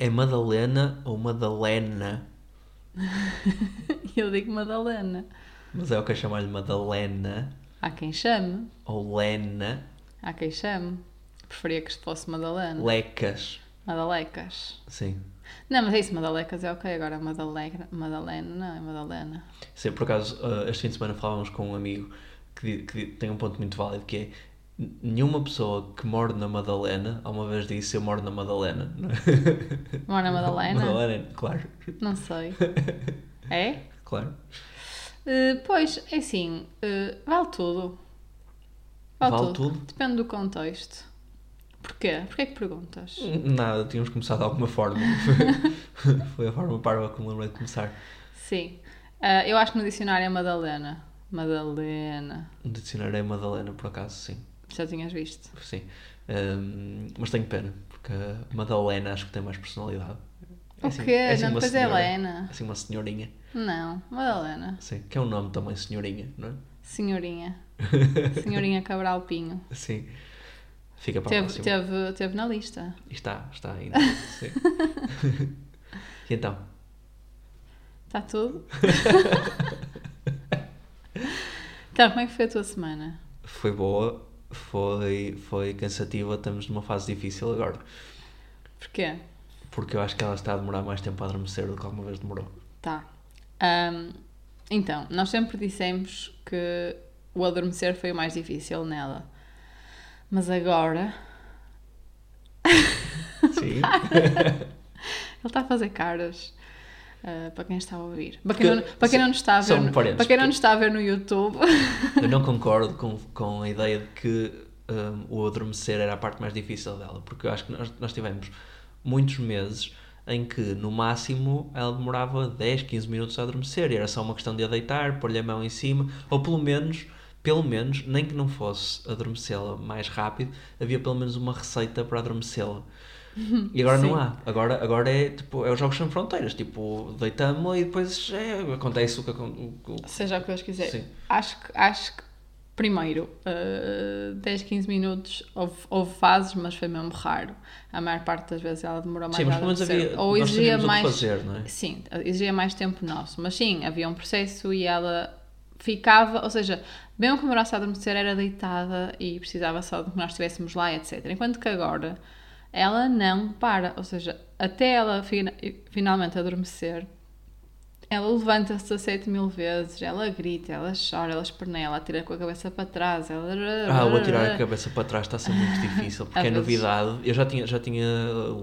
É Madalena ou Madalena? Eu digo Madalena. Mas é o que eu chamar-lhe Madalena Há quem chame. ou Lena. Há quem chame. Preferia que isto fosse Madalena. Lecas. Madalecas. Sim. Não, mas é isso, Madalecas é ok. Agora Madalegra, Madalena, não, é Madalena. Sim, por acaso, uh, este fim de semana falávamos com um amigo que, que tem um ponto muito válido que é nenhuma pessoa que mora na Madalena alguma vez disse eu moro na Madalena. não é? Mora Madalena? Madalena, claro. Não sei. É? Claro. Uh, pois, é assim, uh, vale tudo. Vale, Vale tudo. tudo? Depende do contexto. Porquê? Porquê que perguntas? Nada, tínhamos começado de alguma forma. Foi a forma parva que me lembrei de começar. Sim. Uh, eu acho que no dicionário é Madalena. Madalena. O dicionário é Madalena, por acaso, sim. Já tinhas visto? Sim. Um, mas tenho pena, porque a Madalena acho que tem mais personalidade. O assim- quê? assim não, depois é senhora. Helena. Assim uma senhorinha. Não, Madalena. Sim. Que é um nome também, senhorinha, não é? Senhorinha. Senhorinha Cabral Pinho. Sim. Fica para a Teve, próxima. teve, teve na lista. Está, está ainda. Sim. e então? Está tudo? então, como é que foi a tua semana? Foi boa, foi, foi cansativa, estamos numa fase difícil agora. Porquê? Porque eu acho que ela está a demorar mais tempo a adormecer do que alguma vez demorou. Tá. Ahm, então, nós sempre dissemos que o adormecer foi o mais difícil nela. Mas agora. Sim. Ele está a fazer caras. Ah, para quem está a ouvir. Para quem, Que- não, para quem não nos está a ver, um no- para quem não nos está a ver no YouTube, Eu não concordo com, com a ideia de que hum, o adormecer era a parte mais difícil dela, porque eu acho que nós, nós tivemos muitos meses em que, no máximo, ela demorava 10, 15 minutos a adormecer e era só uma questão de a deitar, pôr-lhe a mão em cima, ou pelo menos, pelo menos, nem que não fosse adormecê-la mais rápido, havia pelo menos uma receita para adormecê-la. E agora Sim. não há. Agora, agora é tipo, é os jogos sem fronteiras. Tipo, deitamos e depois é, acontece o que acontece. seja o que Deus quiser. Sim. Acho que, acho que primeiro, ah, 10, 15 minutos, houve, houve fases, mas foi mesmo raro. A maior parte das vezes ela demorou mais Sim, mas pelo menos havia. Ou exigia mais. fazer, não é? Sim, exigia mais tempo nosso. Mas sim, havia um processo e ela ficava, ou seja, mesmo que demorasse a adormecer, era deitada e precisava só de que nós estivéssemos lá, etc. Enquanto que agora ela não para, ou seja, até ela fina- finalmente adormecer, ela levanta-se 17 mil vezes, ela grita, ela chora, ela esperneia, ela tira com a cabeça para trás, ela... Ah, o atirar a cabeça para trás está a ser muito difícil, porque é novidade. Eu já tinha, já tinha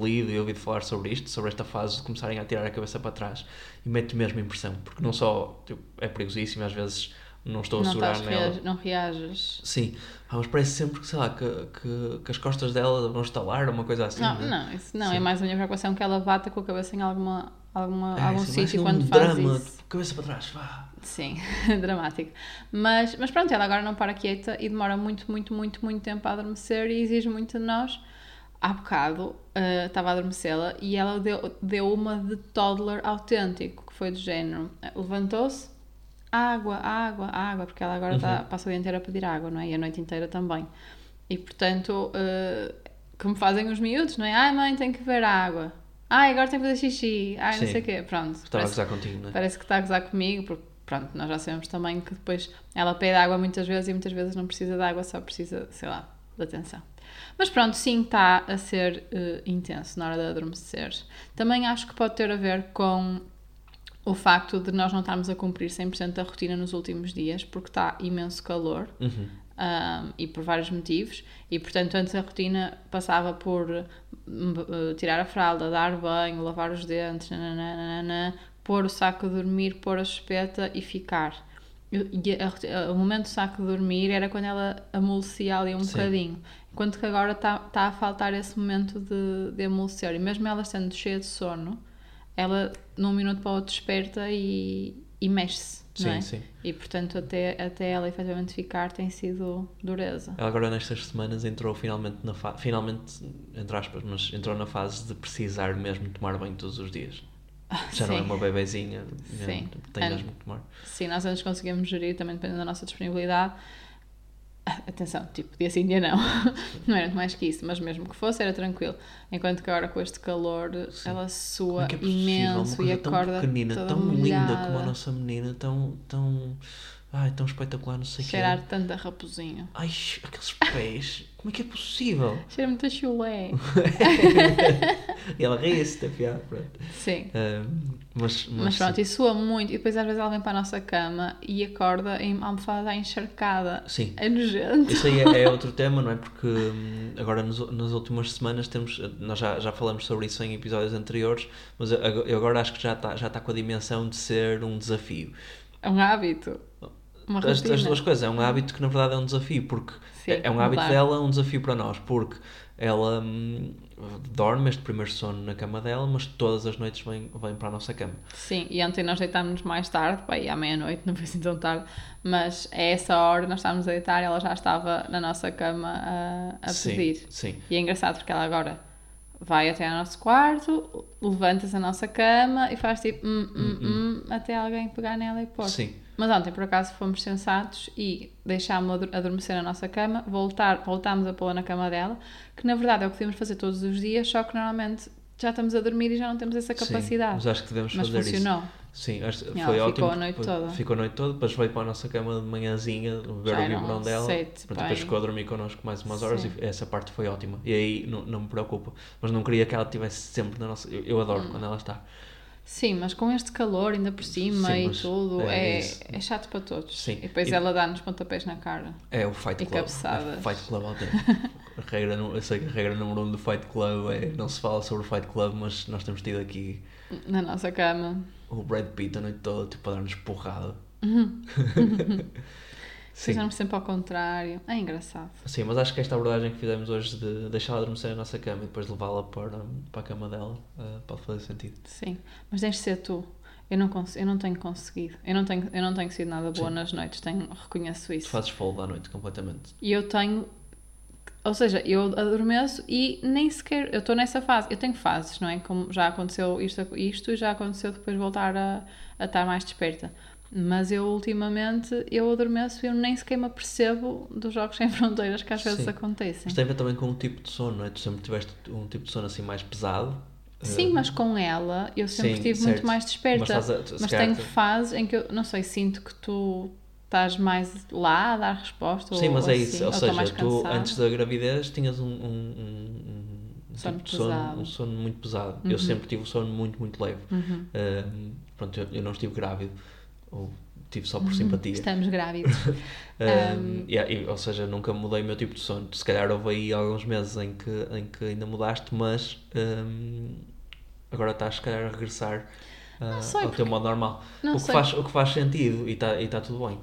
lido e ouvido falar sobre isto, sobre esta fase de começarem a atirar a cabeça para trás. E mete mesmo impressão, porque não só tipo, é perigosíssimo, às vezes não estou a Não, segurar nela. reage- não reages. Sim, ah, mas parece sempre que, sei lá, que, que, que as costas dela vão estalar ou uma coisa assim. Não, né? não, isso não, Sim. é mais a minha preocupação que ela bata com a cabeça em alguma, alguma, É, algum ser sítio um quando faz drama, isso. tipo, cabeça para trás, vá. Sim, dramático. Mas, mas pronto, ela agora não para quieta e demora muito, muito, muito, muito tempo a adormecer e exige muito de nós. Há bocado eh, estava a adormecê-la e ela deu, deu uma de toddler autêntico, que foi do género. eh, Levantou-se, água, água, água, porque ela agora tá, passa o dia inteiro a pedir água, não é? E a noite inteira também. E portanto, eh, como fazem os miúdos, não é? Ai mãe, tem que beber água. Ai, agora tem que fazer xixi. Ai, não Sim. sei o quê. Pronto. Estava a parece- gozar contigo, não é? Parece que está a gozar comigo, porque pronto, nós já sabemos também que depois ela pede água muitas vezes e muitas vezes não precisa de água, só precisa, sei lá, de atenção. Mas pronto, sim, está a ser eh, intenso na hora de adormecer. Também acho que pode ter a ver com o facto de nós não estarmos a cumprir 100% da rotina nos últimos dias, porque está imenso calor Uhum. um, e por vários motivos. E portanto, antes a rotina passava por hum, eh, tirar a fralda, dar banho, lavar os dentes, nananana, pôr o saco de dormir, pôr a chupeta e ficar. E e a roti- o momento do saco de dormir era quando ela amolecia ali um Sim. bocadinho. Enquanto que agora está tá a faltar esse momento de, de amolecer. E mesmo ela estando cheia de sono, ela num minuto para o outro desperta e, e mexe-se. Sim, é? sim. E portanto, até, até ela efetivamente ficar, tem sido dureza. Ela agora nestas semanas entrou finalmente na fase, finalmente, entre aspas, mas entrou na fase de precisar mesmo tomar banho todos os dias. Já não é Sim. uma bebezinha, Sim. tem É. mesmo que tomar. Sim, nós antes conseguimos gerir, também dependendo da nossa disponibilidade. Atenção, tipo, dia sim, dia não. Não era mais que isso, mas mesmo que fosse, era tranquilo. Enquanto que agora com este calor, ela Como sua é é imenso e coisa tão acorda pequenina, tão linda como a molhada. nossa menina, tão, tão, ai, tão espetacular, não sei o quê. Cheirar tanto a raposinho. Ai, aqueles pés, como é que é possível? Cheira muito a chulé. E ela ri-se da piada, pronto. Sim. Mas, mas, Mas pronto, sim. e soa muito. E depois às vezes ela vem para a nossa cama e acorda em almofada encharcada. Sim. É nojento. Isso aí é, é outro tema, não é? Porque hum, agora nos, nas últimas semanas temos, nós já, já falamos sobre isso em episódios anteriores, mas eu, eu agora acho que já está já está com a dimensão de ser um desafio. É um hábito. Uma As, as duas coisas, é um hábito que na verdade é um desafio, porque Sim, é, é um hábito mudar. dela, um desafio para nós, porque ela hum, dorme este primeiro sono na cama dela, mas todas as noites vem, vem para a nossa cama. Sim, e ontem nós deitámos mais tarde, bem, à meia-noite, não foi assim tão tarde, mas a essa hora nós estávamos a deitar ela já estava na nossa cama a, a sim, pedir. sim. E é engraçado porque ela agora vai até ao nosso quarto, levanta-se a nossa cama e faz tipo hum, hum, hum, até alguém pegar nela e pôr. Sim. Mas ontem, por acaso, fomos sensatos e deixámos-la ador- adormecer na nossa cama, voltar, voltámos a pô-la na cama dela, que na verdade é o que devemos fazer todos os dias, só que normalmente já estamos a dormir e já não temos essa Sim, capacidade. mas acho que devemos Mas fazer isso. funcionou. Sim, acho, E foi ela ótimo. ficou a noite toda. Ficou a noite toda, depois veio para a nossa cama de manhãzinha ver Já o biberão dela. sete, depois ficou a dormir connosco mais umas horas Sim. e essa parte foi ótima. E aí não, não me preocupa. Mas não queria que ela estivesse sempre na nossa. Eu, eu adoro Hum. quando ela está. Sim, mas com este calor ainda por cima Sim, e tudo, é é, é chato para todos. Sim. E depois E- ela dá-nos pontapés na cara. É o Fight E Club. cabeçadas. É Fight Club até. Regra, eu sei que a regra número um do Fight Club é não se fala sobre o Fight Club, mas nós temos tido aqui Na nossa cama. o Brad Pitt a noite toda tipo, a dar-nos porrada. Sim. Fizemos sempre ao contrário. É engraçado. Sim, mas acho que esta abordagem que fizemos hoje de deixá-la adormecer na nossa cama e depois levá-la para, para a cama dela eh, pode fazer sentido. Sim. Mas tens de ser tu. Eu não, eu não tenho conseguido. Eu não tenho, eu não tenho sido nada boa Sim. nas noites. Tenho, reconheço Tu isso. fazes fold à noite completamente. E eu tenho. Ou seja, eu adormeço e nem sequer. Eu estou nessa fase. Eu tenho fases, não é? Como já aconteceu isto, isto e já aconteceu depois voltar a, a estar mais desperta. Mas eu ultimamente eu adormeço e eu nem sequer me apercebo dos jogos sem fronteiras que às vezes Sim. acontecem. Mas tem a ver também com o tipo de sono, não é? Tu sempre tiveste um tipo de sono assim mais pesado. Sim, eh, mas com ela eu sempre Sim, estive certo. muito mais desperta. Mas a- Mas tenho fases em que eu, não sei, sinto que tu estás mais lá a dar resposta Sim, ou mas é assim, isso. Ou mais seja, tu antes da gravidez tinhas um, um, um, um Sono tipo sono, um sono muito pesado. Eu Uhum. sempre tive um sono muito, muito leve. Uhum. Um, pronto, eu, eu não estive grávido. Ou tive só por Uhum. simpatia. Estamos grávidos. Um, yeah, ou seja, nunca mudei o meu tipo de sono. Se calhar houve aí alguns meses em que, em que ainda mudaste, mas um, agora estás se calhar a regressar uh, ao teu modo normal. Não O que, sei. faz, o que faz sentido e está e tá tudo bem.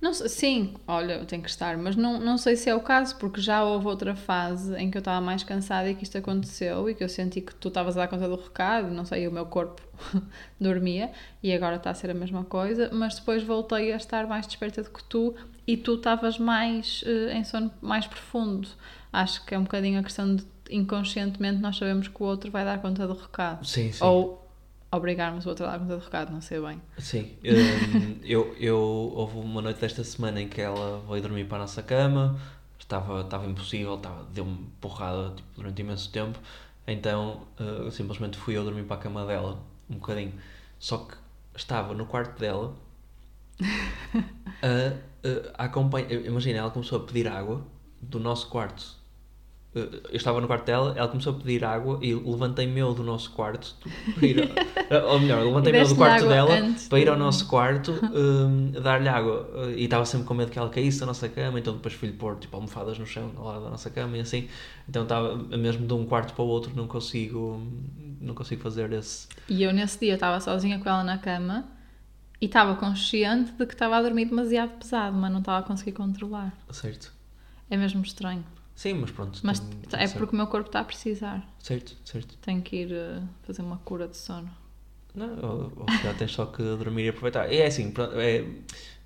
Não sim, olha, tem que estar, mas não, não sei se é o caso, porque já houve outra fase em que eu estava mais cansada e que isto aconteceu e que eu senti que tu estavas a dar conta do recado, não sei, o meu corpo dormia e agora está a ser a mesma coisa, mas depois voltei a estar mais desperta do que tu e tu estavas mais eh, em sono mais profundo. Acho que é um bocadinho a questão de inconscientemente nós sabemos que o outro vai dar conta do recado. Sim, sim. Ou obrigarmos o outro a dar conta do recado, não sei bem. Sim, eu, eu houve uma noite desta semana em que ela veio dormir para a nossa cama, estava, estava impossível, estava, deu-me porrada tipo, durante imenso tempo, então uh, simplesmente fui eu dormir para a cama dela um bocadinho. Só que estava no quarto dela a, a acompanhar. Imagina, ela começou a pedir água do nosso quarto. Uh, Eu estava no quarto dela, ela começou a pedir água e levantei-me eu do nosso quarto para ir, ao- ou melhor, levantei-me eu do quarto dela para ir ao nosso quarto um, dar-lhe água e estava sempre com medo que ela caísse da nossa cama, então depois fui-lhe pôr tipo almofadas no chão ao lado da nossa cama e assim, então estava mesmo de um quarto para o outro não consigo não consigo fazer esse E eu nesse dia estava sozinha com ela na cama e estava consciente de que estava a dormir demasiado pesado, mas não estava a conseguir controlar. certo É mesmo estranho. Sim, mas pronto Mas é ser. porque o meu corpo está a precisar. certo, certo Tenho que ir eh, fazer uma cura de sono. Não, ou, ou calhar tens só que dormir e aproveitar. E é assim, é,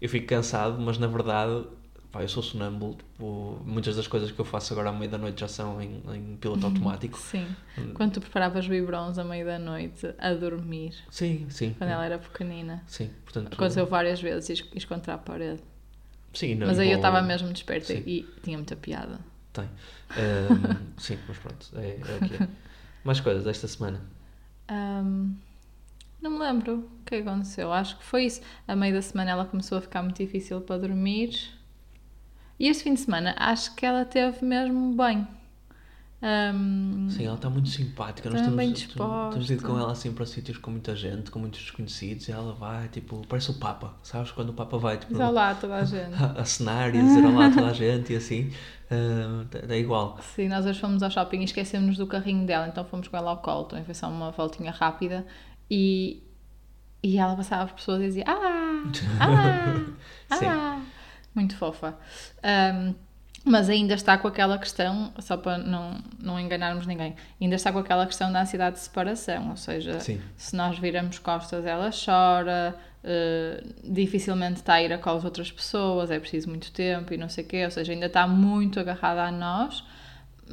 eu fico cansado, mas na verdade, pá, eu sou sonâmbulo. Tipo, muitas das coisas que eu faço agora à meia da noite já são em, em piloto automático. Sim. Hum. Quando tu preparavas biberons à meia da noite a dormir, Sim, sim. quando ela era pequenina. Sim, portanto. Aconteceu várias vezes, contra a parede. Sim, não, Mas e aí eu estava mesmo desperta Sim. e tinha muita piada. Tem. Ahm, sim, mas pronto, é, é o que é. Mais coisas desta semana. Ahm, não me lembro o que aconteceu. Acho que foi isso. A meio da semana ela começou a ficar muito difícil para dormir. E este fim de semana acho que ela teve mesmo bem. Ahm, Sim, ela está muito simpática. Nós temos- temos ido com ela assim para sítios com muita gente, com muitos desconhecidos, e ela vai, tipo, parece o Papa, sabes? Quando o Papa vai, tipo, olá a toda a gente. a cenar e dizer olá a toda a gente e assim, ah, é igual. Sim, nós hoje fomos ao shopping e esquecemos do carrinho dela, então fomos com ela ao colo. Também foi só uma voltinha rápida e, e ela passava por pessoas e dizia Ah! Ah! Ah! Muito fofa. Ahm, mas ainda está com aquela questão, só para não, não enganarmos ninguém, ainda está com aquela questão da ansiedade de separação, ou seja, Sim. se nós viramos costas ela chora, eh, dificilmente está a ir a colo de outras pessoas, é preciso muito tempo e não sei o quê, ou seja, ainda está muito agarrada a nós,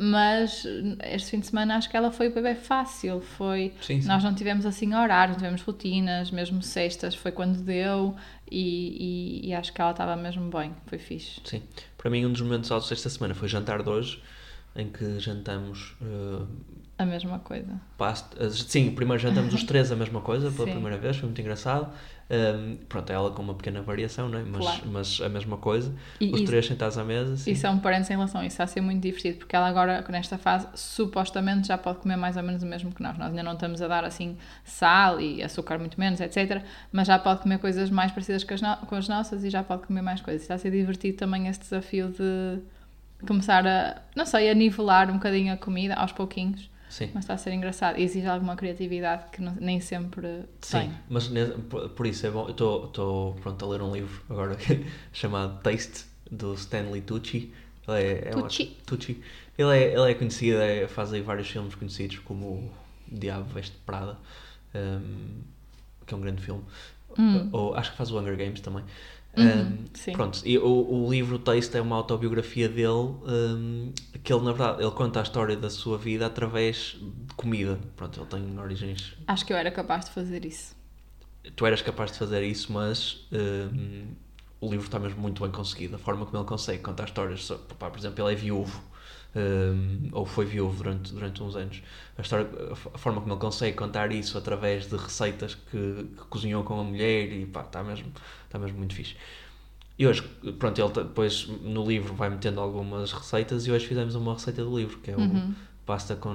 mas este fim de semana acho que ela foi bem fácil, foi... Sim, sim. Nós não tivemos assim horários, não tivemos rotinas, mesmo sextas foi quando deu e, e, e acho que ela estava mesmo bem, foi fixe. Sim. Para mim, um dos momentos altos desta semana foi o jantar de hoje, em que jantamos. ah, A mesma coisa. pasta. ah, Sim, primeiro jantamos os três a mesma coisa pela Sim. primeira vez, foi muito engraçado. Ahm, pronto, ela com uma pequena variação, não é? mas, Claro. mas a mesma coisa. E os três sentados à mesa. Sim. Isso é um parênteses em relação a isso, está a ser muito divertido, porque ela agora, nesta fase, supostamente já pode comer mais ou menos o mesmo que nós. Nós ainda não estamos a dar assim sal e açúcar muito menos, etc. Mas já pode comer coisas mais parecidas com as, no- com as nossas e já pode comer mais coisas. Está a ser divertido também esse desafio de começar a, não sei, a nivelar um bocadinho a comida aos pouquinhos. Sim. Mas está a ser engraçado. E exige alguma criatividade que não- nem sempre Sim, tem. mas por, isso é bom. Eu estou pronto a ler um livro agora chamado Taste, do Stanley Tucci. Ele é, é Tucci. Tucci. Ele é, ele é conhecido, é- faz aí vários filmes conhecidos, como O Diabo Veste Prada, um, que é um grande filme. Hum. Ou, acho que faz o Hunger Games também. Uhum, Um, sim. Pronto, e o, o livro Taste é uma autobiografia dele, um, que ele, na verdade, ele conta a história da sua vida através de comida. Pronto, ele tem origens Acho que eu era capaz de fazer isso. tu eras capaz de fazer isso, mas hum, o livro está mesmo muito bem conseguido. A forma como ele consegue contar histórias. por exemplo, ele é viúvo, hum, ou foi viúvo durante, durante uns anos. A, história, a forma como ele consegue contar isso através de receitas que, que cozinhou com a mulher, e pá, está mesmo, está mesmo muito fixe. E hoje, pronto, ele depois no livro vai metendo algumas receitas e hoje fizemos uma receita do livro, que é o Uhum. pasta com.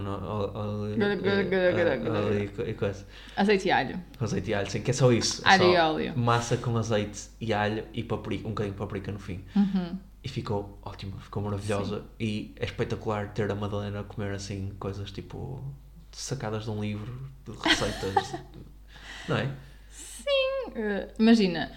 Azeite e alho. Com azeite e alho, sim, que é só isso. É Alho só e óleo. Massa com azeite e alho e paprika, um bocadinho de paprika no fim. Uhum. E ficou ótimo, ficou maravilhosa. E é espetacular ter a Madalena a comer assim coisas tipo sacadas de um livro de receitas. não é? Uh, imagina,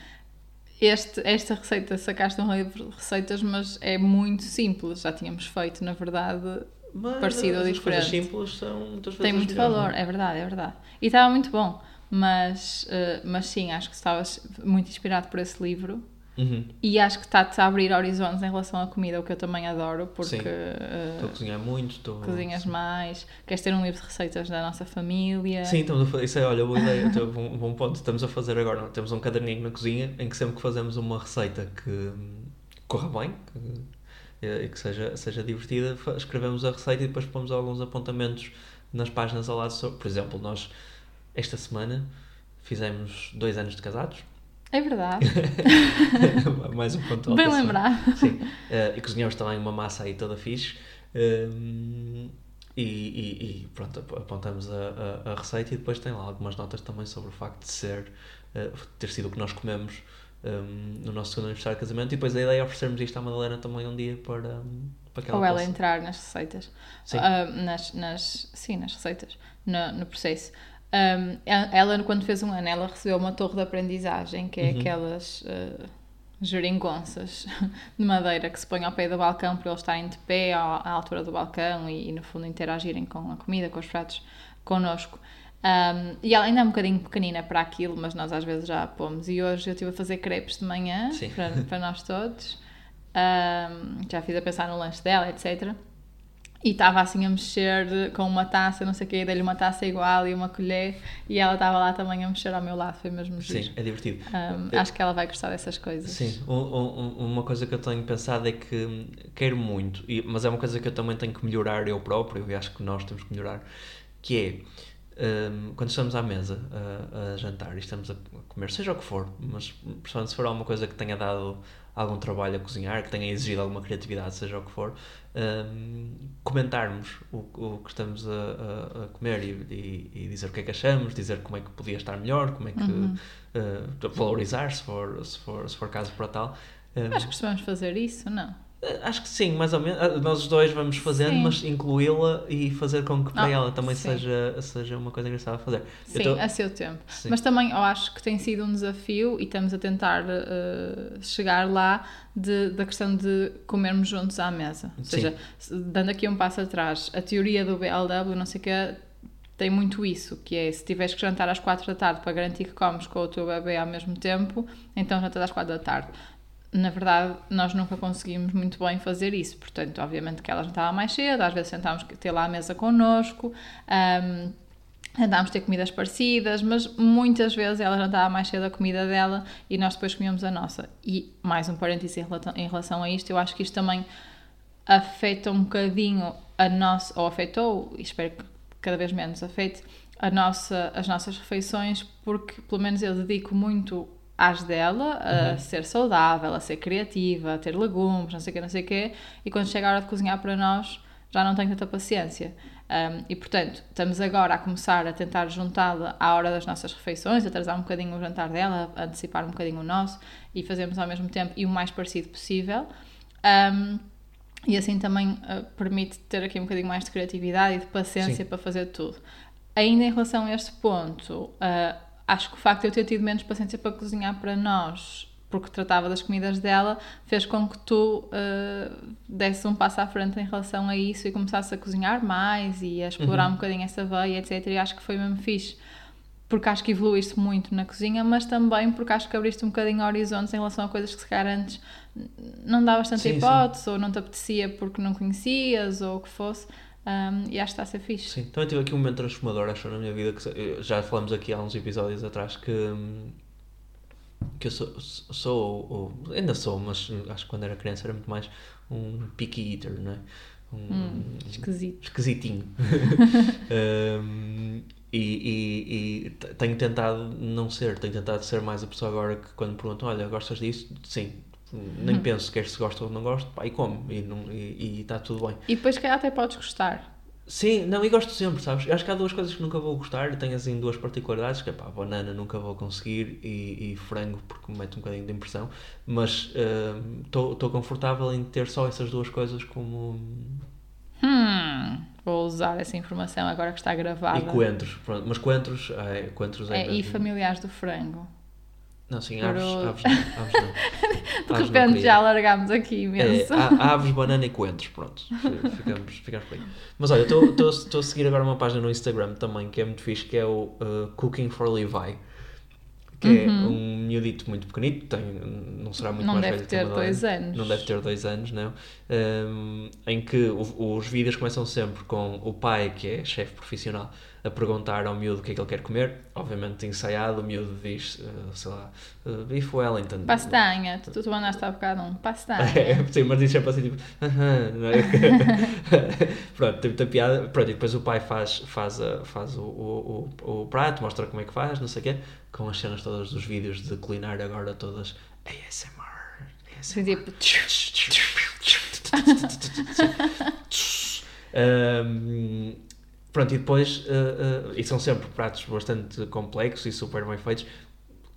este, esta receita sacaste um livro de receitas, mas é muito simples. Já tínhamos feito, na verdade, Mas Parecido ou as coisas diferente. simples são muitas vezes tem as muito melhores, valor. não é? É verdade, é verdade. E estava muito bom. Mas, uh, mas sim, acho que estavas muito inspirado por esse livro. Uhum. E acho que está-te a abrir horizontes em relação à comida, o que eu também adoro, porque Sim. uh, Estou a cozinhar muito, estou. cozinhas mais, queres ter um livro de receitas da nossa família. Sim, estamos a fazer. Isso é, olha, boa ideia. Então, bom, bom ponto. Estamos a fazer agora. Temos um caderninho na cozinha em que sempre que fazemos uma receita que corra bem que, e que seja, seja divertida, escrevemos a receita e depois pomos alguns apontamentos nas páginas ao lado. sobre- Por exemplo, nós esta semana fizemos dois anos de casados. É verdade. Mais um ponto Bem lembrado. Sim, eh, e cozinhamos também uma massa aí toda fixe. Hum, e, e- e pronto, ap- apontamos a, a- a receita e depois tem lá algumas notas também sobre o facto de ser, eh, ter sido o que nós comemos hum, no nosso segundo aniversário de casamento. E depois a ideia é oferecermos isto à Madalena também um dia para, para que ela Ou ela possa. entrar nas receitas. Sim. Ah, nas, nas, sim, nas receitas, no, no processo. Um, ela, quando fez um ano, ela recebeu uma torre de aprendizagem, que é Uhum. aquelas uh, geringonças de madeira que se põem ao pé do balcão para eles estarem de pé à, à altura do balcão e, e, no fundo, interagirem com a comida, com os pratos connosco. Um, e ela ainda é um bocadinho pequenina para aquilo, mas nós às vezes já a pomos. E hoje eu estive a fazer crepes de manhã para, para nós todos. Um, já fiz a pensar no lanche dela, etc. E estava assim a mexer com uma taça, não sei o quê, dei-lhe uma taça igual e uma colher e ela estava lá também a mexer ao meu lado, foi mesmo giro. Sim, é divertido. Um, acho que ela vai gostar dessas coisas. Sim, um, um, uma coisa que eu tenho pensado é que quero muito, e, mas é uma coisa que eu também tenho que melhorar eu próprio, e acho que nós temos que melhorar, que é quando estamos à mesa a, a, jantar e estamos a comer, seja o que for, mas principalmente se for alguma coisa que tenha dado algum trabalho a cozinhar, que tenha exigido alguma criatividade, seja o que for, um, comentarmos o, o que estamos a, a, comer e, e, e, dizer o que é que achamos, dizer como é que podia estar melhor, como é que uhum. uh, valorizar se for, se, for, se for caso para tal. Um, Acho que costumamos fazer isso, não? Eh, acho que sim, mais ou menos. Ah, nós os dois vamos fazendo, sim. mas incluí-la e fazer com que para ah, ela também seja, seja uma coisa engraçada a fazer. Sim, tô... a seu tempo. Sim. Mas também eu acho que tem sido um desafio e estamos a tentar uh, chegar lá de, da questão de comermos juntos à mesa. Ou seja, dando aqui um passo atrás, a teoria do BLW, não sei o que, tem muito isso, que é se tiveres que jantar às quatro da tarde para garantir que comes com o teu bebê ao mesmo tempo, então jantas às quatro da tarde na verdade, nós nunca conseguimos muito bem fazer isso. Portanto, obviamente que ela já estava mais cedo, às vezes sentávamos ter lá à mesa connosco, um, ter comidas parecidas, mas muitas vezes ela já estava mais cedo a comida dela e nós depois comíamos a nossa. E mais um parêntese em relação a isto, eu acho que isto também afeta um bocadinho a nossa, ou afetou, e espero que cada vez menos afete, a nossa, as nossas refeições, porque pelo menos eu dedico muito às dela, a uhum. ser saudável, a ser criativa, a ter legumes, não sei o quê, não sei o quê, e quando chega a hora de cozinhar para nós, já não tenho tanta paciência. Um, e portanto, estamos agora a começar a tentar juntá-la à hora das nossas refeições, atrasar um bocadinho o jantar dela, antecipar um bocadinho o nosso e fazermos ao mesmo tempo e o mais parecido possível. Um, e assim também uh, permite ter aqui um bocadinho mais de criatividade e de paciência Sim. para fazer tudo. Ainda em relação a este ponto, uh, acho que o facto de eu ter tido menos paciência para cozinhar para nós, porque tratava das comidas dela, fez com que tu uh, desse um passo à frente em relação a isso e começasse a cozinhar mais e a explorar uhum. um bocadinho essa veia, etc. E acho que foi mesmo fixe. Porque acho que evoluíste muito na cozinha, mas também porque acho que abriste um bocadinho horizontes em relação a coisas que se calhar antes não davas tanta sim, hipótese, sim. ou não te apetecia porque não conhecias, ou o que fosse. Um, e acho que está a ser fixe. Sim, também tive aqui um momento transformador, acho, na minha vida, que já falamos aqui há uns episódios atrás, que, que eu sou, sou ou, ainda sou, mas acho que quando era criança era muito mais um picky eater, não é? Um, hum, esquisito. Esquisitinho. um, e, e, e, tenho tentado não ser, tenho tentado ser mais a pessoa agora que quando me perguntam, olha, gostas disso? Sim, nem uhum. penso quer se gosta ou não gosto, pá, e como, e, e, está tudo bem. E depois que até podes gostar. Sim, não, e gosto sempre, sabes? Acho que há duas coisas que nunca vou gostar, tenho assim duas particularidades, que é pá, banana nunca vou conseguir e, e frango porque me mete um bocadinho de impressão, mas estou uh, confortável em ter só essas duas coisas como... Hum, vou usar essa informação agora que está gravada. E coentros, pronto, mas coentros, é, coentros é, é E familiares do frango. Não, sim, aves, aves, não, aves não. De repente já largámos aqui imenso. É, aves, banana e coentros, pronto. Ficamos, ficamos por aí. Mas olha, estou a seguir agora uma página no Instagram também que é muito fixe, que é o uh, Cooking for Levi. Que é uhum. é um miudito muito pequenito, tem, não será muito não mais velho que ter dois anos. Não deve ter dois anos, não. Um, em que o, os vídeos começam sempre com o pai, que é chefe profissional, a perguntar ao miúdo o que é que ele quer comer. Obviamente ensaiado, o miúdo diz, uh, sei lá, uh, beef Wellington. Pastanha, tu, tu mandaste há bocado um pastanha. É, sim, mas diz sempre assim, tipo, não é? Pronto, tem muita piada. Pronto, e depois o pai faz, faz, faz o, o, o, o, prato, mostra como é que faz, não sei o quê, com as cenas todas dos vídeos de culinária agora todas ASMR. ASMR. um, Pronto, e depois, uh, uh, e são sempre pratos bastante complexos e super bem feitos.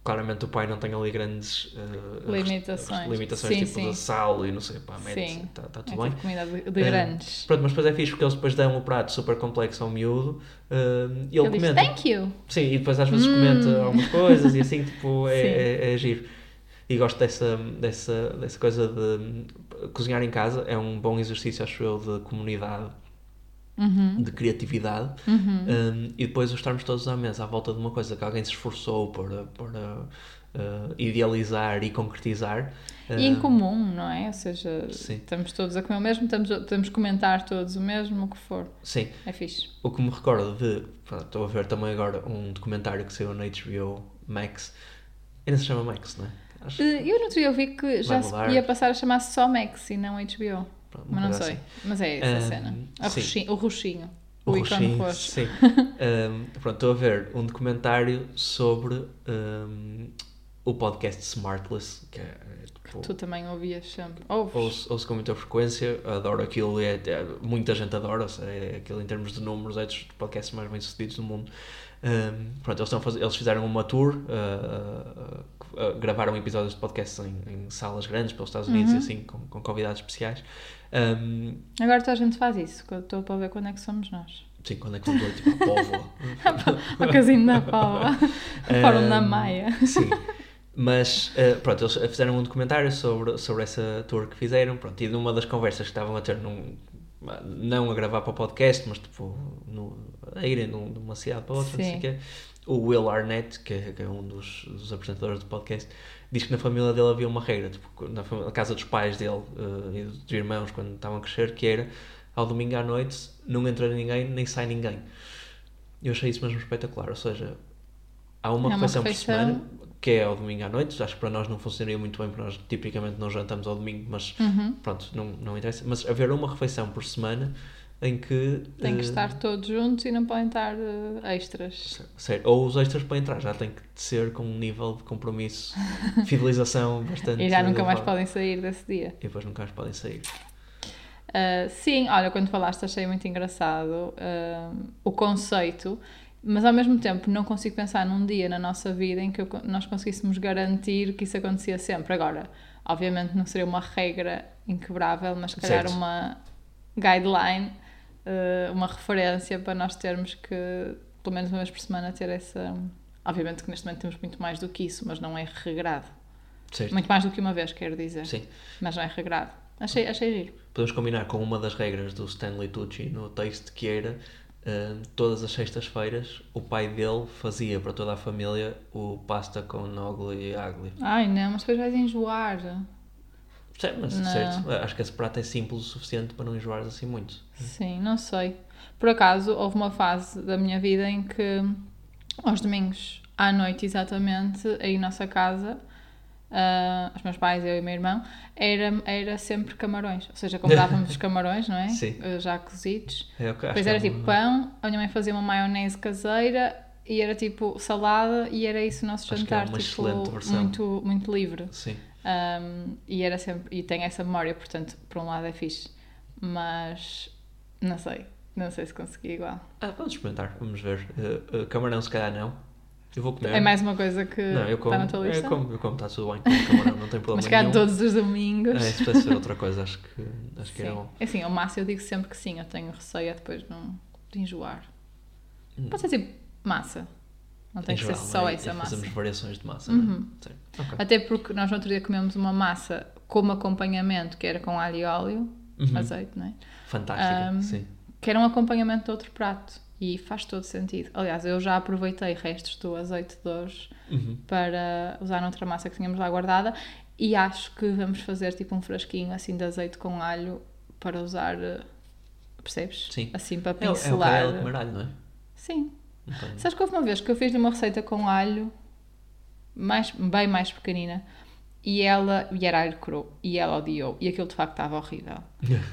Claramente o pai não tem ali grandes uh, limitações, limitações sim, tipo sim. de sal e não sei, pá, mete está tá tudo é bem. comida de, de grandes. Pronto, mas depois é fixe porque eles depois dão o um prato super complexo ao miúdo e ele, ele comenta. Diz, Thank you! Sim, e depois às vezes mm. comenta algumas coisas e assim, tipo, é, é, é giro e gosto dessa, dessa, dessa coisa de cozinhar em casa. É um bom exercício, acho eu, de comunidade Uhum. de criatividade um, e depois estarmos todos à mesa à volta de uma coisa que alguém se esforçou por, por uh, idealizar e concretizar. E em comum, não é? Ou seja, Sim. estamos todos a comer o mesmo, estamos, podemos comentar todos o mesmo, o que for. Sim, É fixe. o que me recorda de. pronto, Estou a ver também agora um documentário que saiu na HBO Max. Ainda se chama Max, não é? Acho, Eh, Eu no outro dia ouvi que já ia passar a chamar-se só Max e não HBO. Mas não sei. assim. Mas é essa a Ahm, cena. A roxinho, o roxinho. O O, roxinho, roxo. Sim. Um, pronto, estou a ver um documentário sobre um, o podcast Smartless, que é tipo, Tu também ouvias sempre. Ouves? ouço, ouço com muita frequência, adoro aquilo, é, é- muita gente adora, é aquilo em termos de números, é dos podcasts mais bem sucedidos do mundo. Um, pronto, eles, estão a fazer, eles fizeram uma tour, uh, uh, uh, gravaram episódios de podcast em, em salas grandes pelos Estados Unidos Uhum. e assim, com, com convidados especiais. Um, Agora toda a gente faz isso, que eu estou para ver quando é que somos nós. sim, quando é que ler, tipo, a póvoa. O casinho da Paula. O fórum da Um, Maia. Sim. Mas, eh, pronto, eles fizeram um documentário sobre, sobre essa tour que fizeram, pronto, e numa das conversas que estavam a ter, num, não a gravar para o podcast, mas tipo, no, a irem num- de uma cidade para outra, não sei Sim. o quê, o Will Arnett, que é, que é um dos, dos apresentadores do podcast, diz que na família dele havia uma regra, tipo, na, fam- na casa dos pais dele eh, e dos irmãos, quando estavam a crescer, que era, ao domingo à noite, não entra ninguém, nem sai ninguém. Eu achei isso mesmo espetacular, ou seja, há uma É uma refeição, por semana, que é ao domingo à noite, acho que para nós não funcionaria muito bem, porque nós tipicamente não jantamos ao domingo, mas Uhum. pronto, não, não interessa. Mas haver uma refeição por semana em que. Tem que eh, estar todos juntos e não podem estar eh, extras. Sério, ou os extras para entrar, já tem que ser com um nível de compromisso, fidelização bastante. E já nunca mais podem sair desse dia. E depois nunca mais podem sair. Uh, sim, olha, quando falaste achei muito engraçado uh, o conceito, mas ao mesmo tempo não consigo pensar num dia na nossa vida em que eu nós conseguíssemos garantir que isso acontecia sempre. Agora, obviamente não seria uma regra inquebrável, mas se calhar Certo. uma guideline, uh, uma referência para nós termos que, pelo menos uma vez por semana, ter essa. Obviamente que neste momento temos muito mais do que isso, mas não é regrado. Certo? Muito mais do que uma vez, quero dizer. Sim. Mas não é regrado. Achei, achei giro. Podemos combinar com uma das regras do Stanley Tucci no texto que era eh, todas as sextas-feiras o pai dele fazia para toda a família o pasta com ugly e ugly. Ai não, mas depois vais enjoar. Certo, mas certo, acho que esse prato é simples o suficiente para não enjoares assim muito. Sim, não sei. Por acaso, houve uma fase da minha vida em que, aos domingos, à noite exatamente, aí em nossa casa, ah, os meus pais, eu e o meu irmão, era, era sempre camarões. Ou seja, comprávamos os camarões, não é? Sim. Ah, Já cozidos. É, Depois era é tipo uma- pão, a minha mãe fazia uma maionese caseira e era tipo salada e era isso o nosso Acho que é jantar. uma tipo, excelente versão. muito, muito livre. Sim. Um, e era sempre e tenho essa memória, portanto, por um lado é fixe, mas não sei, não sei se consegui igual. Ah, vamos experimentar, vamos ver. Uh, uh, camarão, se calhar não. Eu vou comer. É mais uma coisa que Não, eu como. está na tua lista. Eu como, eu como, está tudo bem. Como camarão, não tem problema mas cá todos os domingos. É, se pudesse ser outra coisa, acho que, acho que era Sim. bom. É assim, ao massa eu digo sempre que sim, eu tenho receio é depois não, de enjoar. Hum. Pode ser tipo massa, não tem Em que geral, ser só né? essa massa. Fazemos variações de massa, Uhum. é? Sim. Ok. Até porque nós no outro dia comemos uma massa como acompanhamento, que era com alho e óleo, Uhum. azeite, não é? Fantástica, Um, sim. que era um acompanhamento de outro prato e faz todo sentido. Aliás, eu já aproveitei restos do azeite de hoje Uhum. para usar noutra massa que tínhamos lá guardada e acho que vamos fazer tipo um frasquinho assim de azeite com alho para usar, eh, percebes? Sim. Assim para É, o- é o pincelar. caralho de comer alho, não é? Sim. Então, Sabes que houve uma vez que eu fiz uma receita com alho mais, bem mais pequenina e ela, e era alho cru, e ela odiou, e aquilo de facto estava horrível.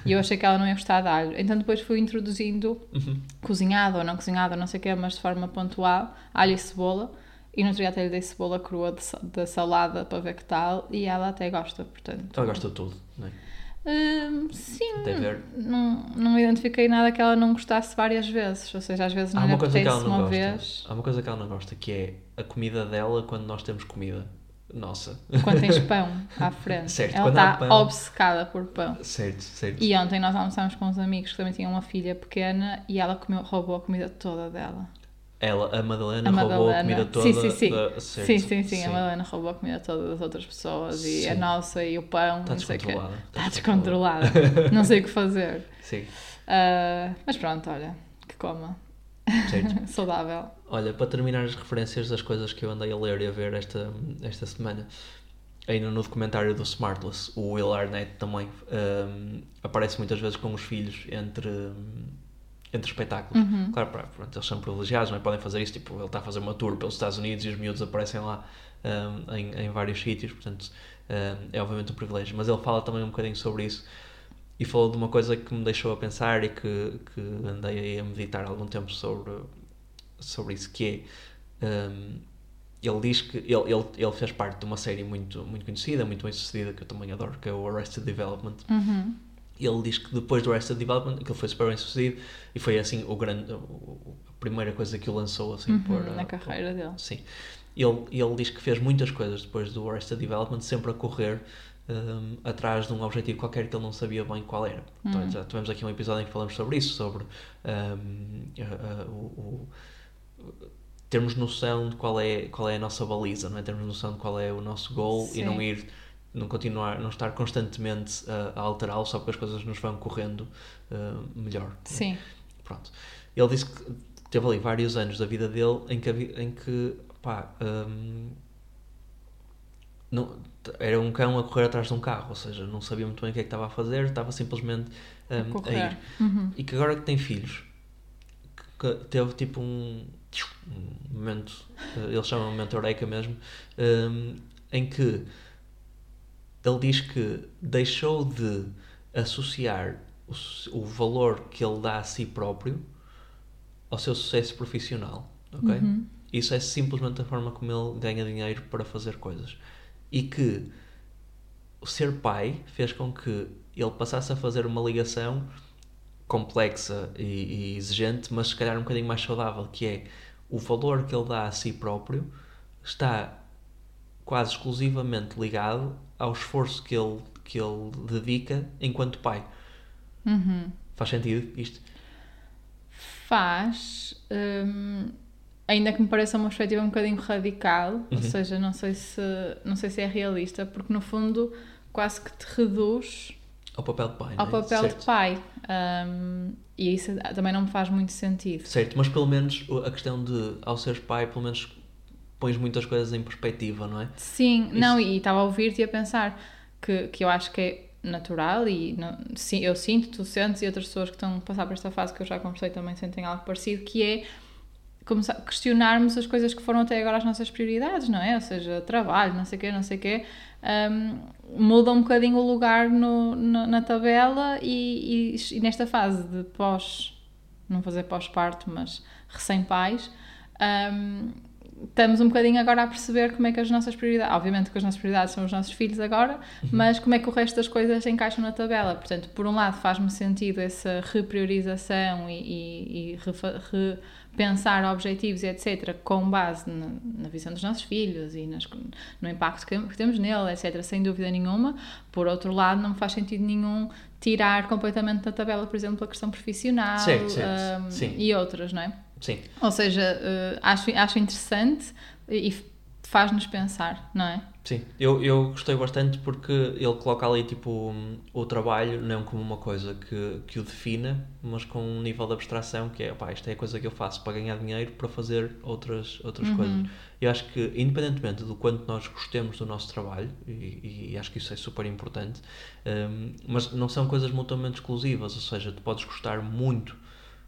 E eu achei que ela não ia gostar de alho, então depois fui introduzindo Uhum. cozinhado ou não cozinhado, não sei o quê, mas de forma pontual, alho e cebola. E no outro dia até lhe dei cebola crua da salada para ver que tal, e ela até gosta, portanto. Ela gosta de tudo, não é? Hum, sim, não, não identifiquei nada que ela não gostasse várias vezes, ou seja, às vezes não Há lhe uma coisa que ela apetece não uma gosta. vez. Há uma coisa que ela não gosta, que é a comida dela quando nós temos comida nossa. Quando tens pão à frente. Certo, ela está pão- obcecada por pão. Certo, certo. E ontem nós almoçámos com uns amigos que também tinham uma filha pequena e ela comeu, roubou a comida toda dela. Ela, a Madalena, A roubou a Madalena. comida toda. Sim, sim, sim. da- certo, Sim, sim, sim, A Madalena roubou a comida toda das outras pessoas e a Sim. nossa e o pão. Está descontrolada. Está descontrolada. não sei o que fazer. Sim, Ah, mas pronto, olha, que coma. certo. Saudável. Olha, para terminar as referências das coisas que eu andei a ler e a ver esta, esta semana, ainda no documentário do Smartless, o Will Arnett também hum, aparece muitas vezes com os filhos entre, hum, entre espetáculos. Uhum. Claro, pronto, eles são privilegiados, não é? podem fazer isso. Tipo, ele está a fazer uma tour pelos Estados Unidos e os miúdos aparecem lá hum, em, em vários sítios, portanto, hum, é obviamente um privilégio. Mas ele fala também um bocadinho sobre isso e falou de uma coisa que me deixou a pensar e que, que andei aí a meditar algum tempo sobre, sobre isso, que é. hum, ele diz que ele, ele, ele fez parte de uma série muito, muito conhecida, muito bem sucedida, que eu também adoro, que é o Arrested Development. Uhum. E ele diz que depois do Arrested Development, aquilo foi super bem sucedido e foi assim o grande, a primeira coisa que o lançou assim Uhum, por, na uh, carreira dele. Sim. Ele, ele diz que fez muitas coisas depois do Arrested Development, sempre a correr um, atrás de um objetivo qualquer que ele não sabia bem qual era. Então, Hum. já tivemos aqui um episódio em que falamos sobre isso, sobre um, a- a- o, o- termos noção de qual é, qual é a nossa baliza, não é? Termos noção de qual é o nosso goal e Sim. não ir não continuar, não estar constantemente a, a alterá-lo só porque as coisas nos vão correndo uh, melhor. Sim. Pronto. Ele disse que teve ali vários anos da vida dele em que, em que pá, hum, não, era um cão a correr atrás de um carro, ou seja, não sabia muito bem o que é que estava a fazer, estava simplesmente hum, a Correr. ir. Uhum. E que agora que tem filhos, que, que teve tipo um, um momento, eh, eles chamam de momento eureka mesmo, hum, em que ele diz que deixou de associar o, o valor que ele dá a si próprio ao seu sucesso profissional, ok? Uhum. Isso é simplesmente a forma como ele ganha dinheiro para fazer coisas. E que o ser pai fez com que ele passasse a fazer uma ligação complexa e, e exigente, mas se calhar um bocadinho mais saudável, que é o valor que ele dá a si próprio está quase exclusivamente ligado ao esforço que ele, que ele dedica enquanto pai. Uhum. Faz sentido isto? Faz. hum, ainda que me pareça uma perspectiva um bocadinho radical, ou Uhum. seja, não sei, se, não sei se é realista, porque no fundo quase que te reduz Ao papel de pai, ao é? papel certo. de pai. Hum, e isso também não me faz muito sentido. Certo, mas pelo menos a questão de, ao seres pai, pelo menos pões muitas coisas em perspectiva, não é? Sim, não, e estava a ouvir-te e a pensar que, que eu acho que é natural e não, sim, eu sinto, tu sentes e outras pessoas que estão a passar por esta fase que eu já conversei também sentem algo parecido, que é começar, questionarmos as coisas que foram até agora as nossas prioridades, não é? Ou seja, trabalho, não sei o quê, não sei o quê, hum, muda um bocadinho o lugar no, na, na tabela e, e, e nesta fase de pós, não vou dizer pós-parto, mas recém-pais, hum, estamos um bocadinho agora a perceber como é que as nossas prioridades, obviamente que as nossas prioridades são os nossos filhos agora, mas como é que o resto das coisas encaixam na tabela. Portanto, por um lado faz-me sentido essa repriorização e, e, e repensar objetivos e etc. com base na, na visão dos nossos filhos e nas- no impacto que, que temos nele, etc. Sem dúvida nenhuma. Por outro lado, não me faz sentido nenhum tirar completamente da tabela, por exemplo, a questão profissional Certo, certo. Sim. e outras, não é? Sim, Ou seja, eh, acho, acho interessante e faz-nos pensar, não é? sim. Eu, eu gostei bastante porque ele coloca ali tipo um, o trabalho não como uma coisa que, que o defina, mas com um nível de abstração que é, pá, isto é a coisa que eu faço para ganhar dinheiro para fazer outras, outras coisas. Eu acho que, independentemente do quanto nós gostemos do nosso trabalho, e, e acho que isso é super importante, hum, mas não são coisas mutuamente exclusivas, ou seja, tu podes gostar muito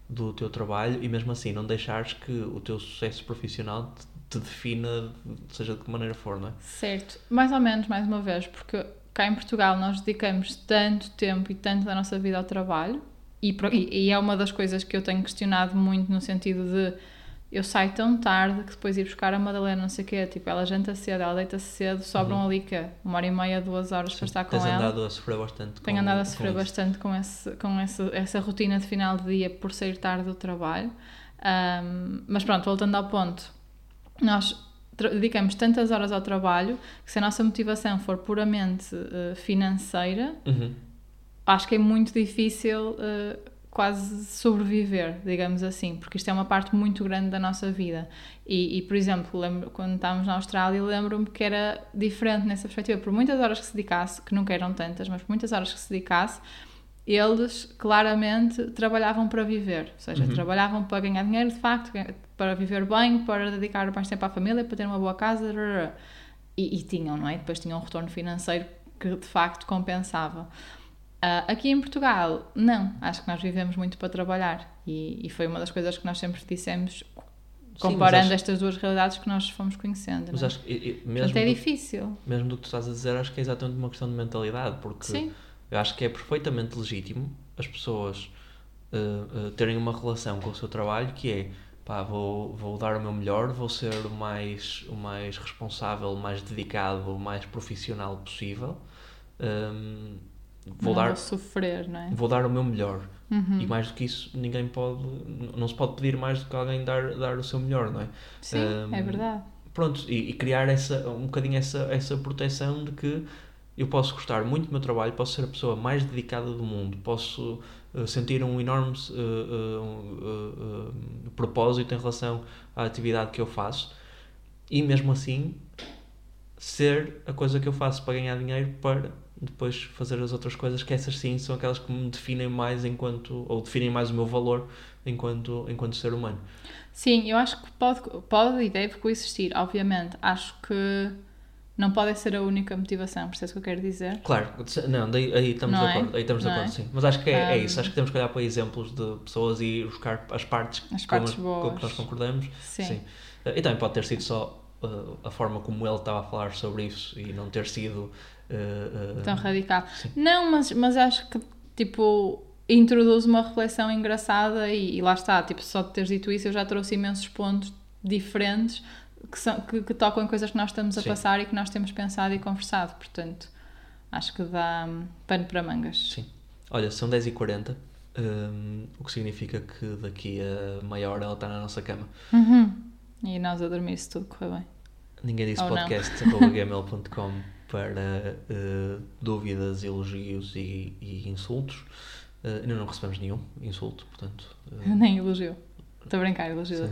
do teu trabalho e mesmo assim não deixares que o teu sucesso profissional te, defina, seja de que maneira for, não é? Certo. Mais ou menos, mais uma vez, porque cá em Portugal nós dedicamos tanto tempo e tanto da nossa vida ao trabalho e- e é uma das coisas que eu tenho questionado muito no sentido de eu saio tão tarde que depois ir buscar a Madalena, não sei o quê, tipo, ela janta cedo, ela deita cedo, sobram ali que uma hora e meia, duas horas para estar com Tens ela. andado a sofrer bastante Tenho com- andado a com sofrer isso. bastante com, esse, com esse, essa rotina de final de dia por sair tarde do trabalho. Ahm, mas pronto, voltando ao ponto, nós dedicamos tantas horas ao trabalho que se a nossa motivação for puramente eh, financeira, Uhum. acho que é muito difícil eh, quase sobreviver, digamos assim, porque isto é uma parte muito grande da nossa vida. E, e por exemplo, lembro, quando estávamos na Austrália, lembro-me que era diferente nessa perspectiva. Por muitas horas que se dedicasse, que nunca eram tantas, mas por muitas horas que se dedicasse, eles claramente trabalhavam para viver, ou seja, uhum. trabalhavam para ganhar dinheiro de facto, para viver bem, para dedicar mais tempo à família, para ter uma boa casa, e, e tinham, não é? Depois tinham um retorno financeiro que de facto compensava. Uh, aqui em Portugal, não, acho que nós vivemos muito para trabalhar e, e foi uma das coisas que nós sempre dissemos comparando Sim, estas duas realidades que nós fomos conhecendo. Mas é? acho que mesmo é difícil. Mesmo do que tu estás a dizer, acho que é exatamente uma questão de mentalidade, porque Sim. eu acho que é perfeitamente legítimo as pessoas uh, uh, terem uma relação com o seu trabalho que é pá, vou, vou dar o meu melhor, vou ser o mais, o mais responsável, o mais dedicado, o mais profissional possível. Um, vou não dar, vou sofrer, não é? Vou dar o meu melhor. Uhum. E mais do que isso, ninguém pode, não se pode pedir mais do que alguém dar, dar o seu melhor, não é? Sim, um, é verdade. Pronto, e, e, criar essa, um bocadinho essa, essa proteção de que eu posso gostar muito do meu trabalho, posso ser a pessoa mais dedicada do mundo, posso uh, sentir um enorme uh, uh, propósito em relação à atividade que eu faço e mesmo assim ser a coisa que eu faço para ganhar dinheiro para depois fazer as outras coisas que essas sim são aquelas que me definem mais enquanto ou definem mais o meu valor enquanto enquanto ser humano sim eu acho que pode pode e deve coexistir obviamente acho que não pode ser a única motivação, percebes o que eu quero dizer? Claro, não, daí, aí estamos não de é? acordo, é? aí estamos de acordo, é? sim. Mas acho que é, um, é, isso, acho que temos que olhar para exemplos de pessoas e buscar as partes, as partes com, boas. com que nós concordamos. Sim. sim. E também pode ter sido só uh, a forma como ele estava a falar sobre isso e não ter sido uh, uh, tão radical. Sim. Não, mas, mas acho que tipo introduz uma reflexão engraçada e, e lá está, tipo, só de teres dito isso eu já trouxe imensos pontos diferentes que, são, que, que, tocam em coisas que nós estamos a Sim. passar e que nós temos pensado e conversado. Portanto, acho que dá um, pano para mangas. Sim. Olha, são 10h40, um, o que significa que daqui a meia hora ela está na nossa cama. Uhum. E nós a dormir se tudo correr bem. Ninguém disse podcast.gmail.com para uh, dúvidas, elogios e, e insultos. Uh, ainda não recebemos nenhum insulto, portanto. Uh... Nem elogio. Estou a brincar, elogio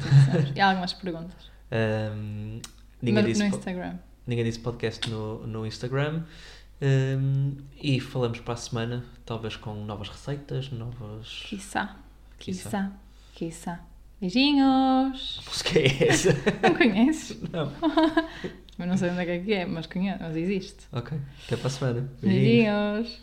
E há algumas perguntas. Um, ninguém no, disse no Instagram. Ninguém disse podcast no, no Instagram. Um, e falamos para a semana, talvez com novas receitas, novas. Quiçá. Quiçá. Quiçá. Beijinhos! Mas que é essa? Não conheces? Não. mas não sei onde é que é, mas conheço, mas existe. Ok. Até para a semana. Beijinhos. Beijinhos.